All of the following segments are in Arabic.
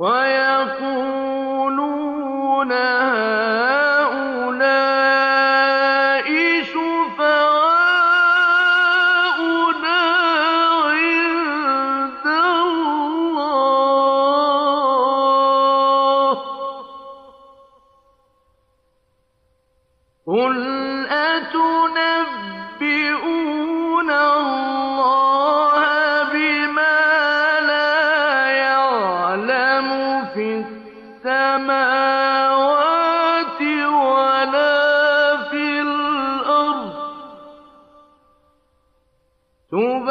ويقولون هؤلاء شفعاؤنا عند الله. قل أتنبئون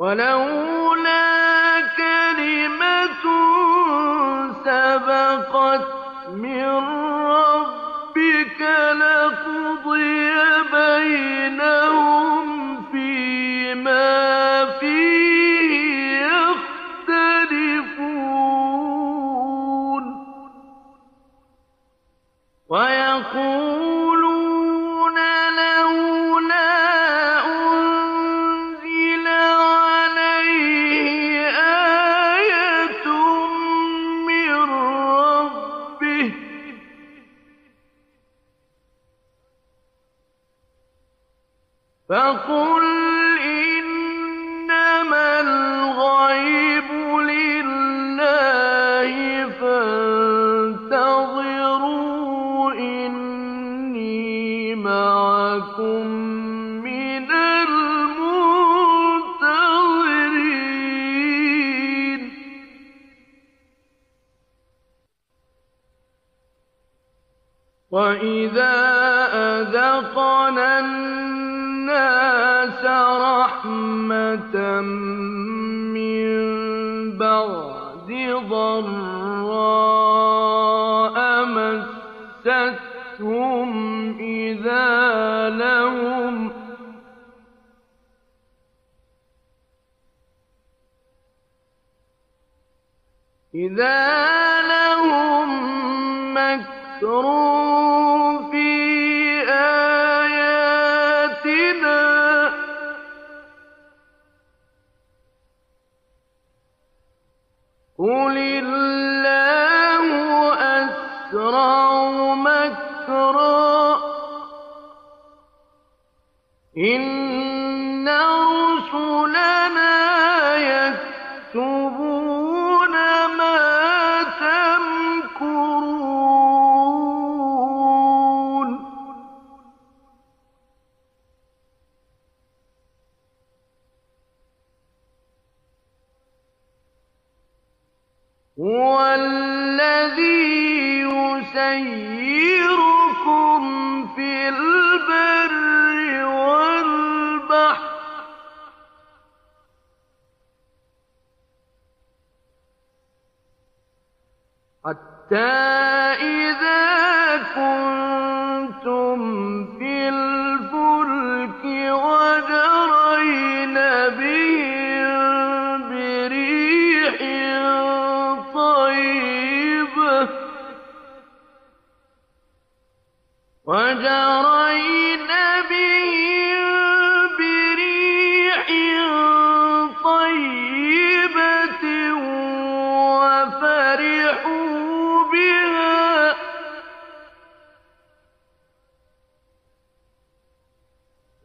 ولولا كلمة سبقت من ربك لقضي بينهم فيما فيه يختلفون. فقل إنما الغيب لله فانتظروا إني معكم من المنتظرين. وإذا أذقنا رحمة من بعد ضراء إذا لهم إذا لهم مكر قل حتى إذا كنتم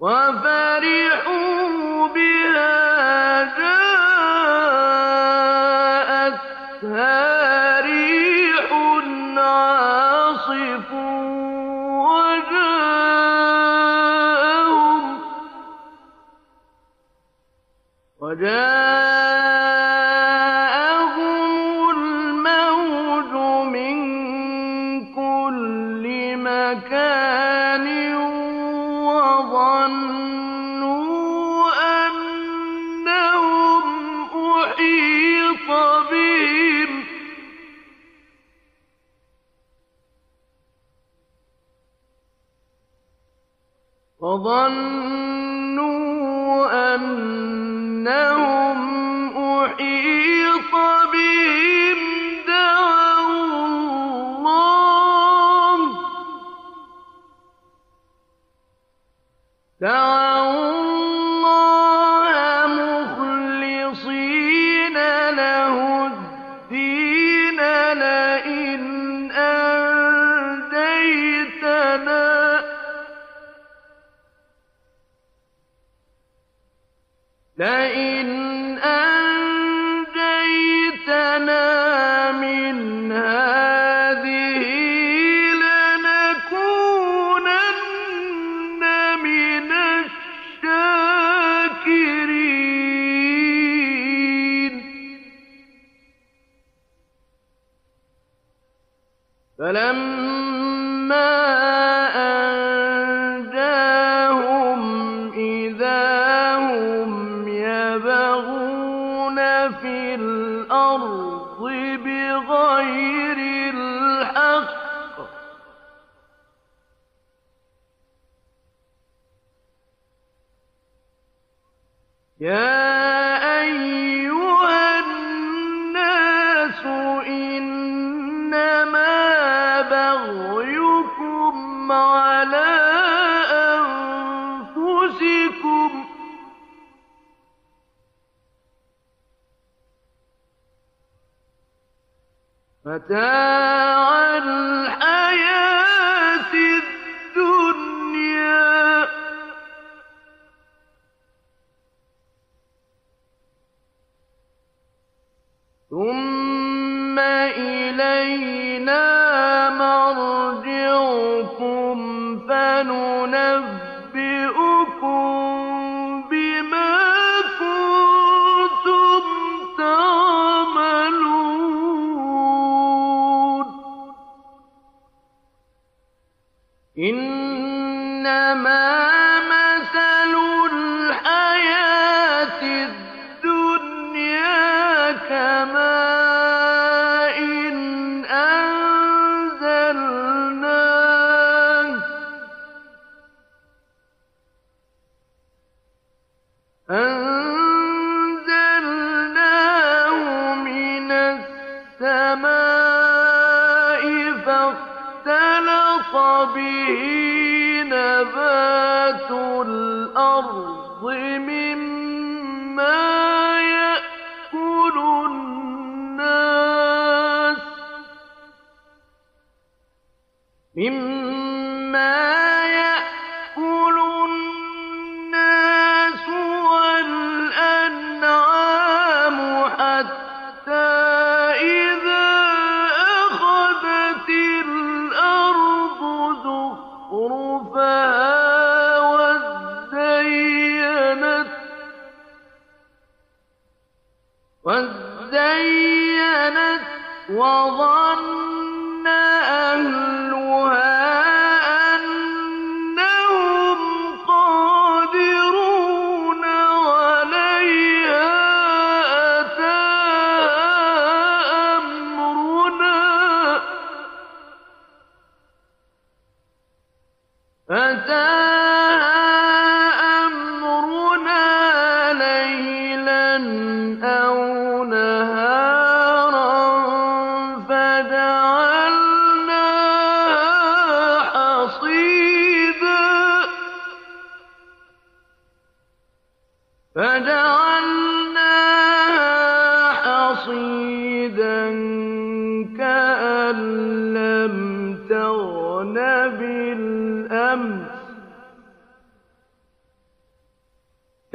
وفرحوا بها عاصف وجاءهم وَظَنُّوا أَنَّهُمْ أُحِيطَ بِهِمْ دَعَوُا اللَّهَ. يا أيها الناس إنما بغيكم على أنفسكم متاع الحياة ماء أنزلناه. أنزلناه من السماء فاختلط به نبات الأرض ظن أهل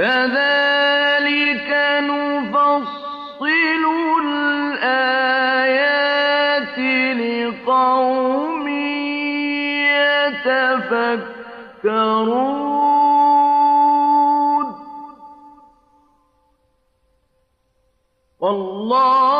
كذلك نفصل الآيات لقوم يتفكرون. والله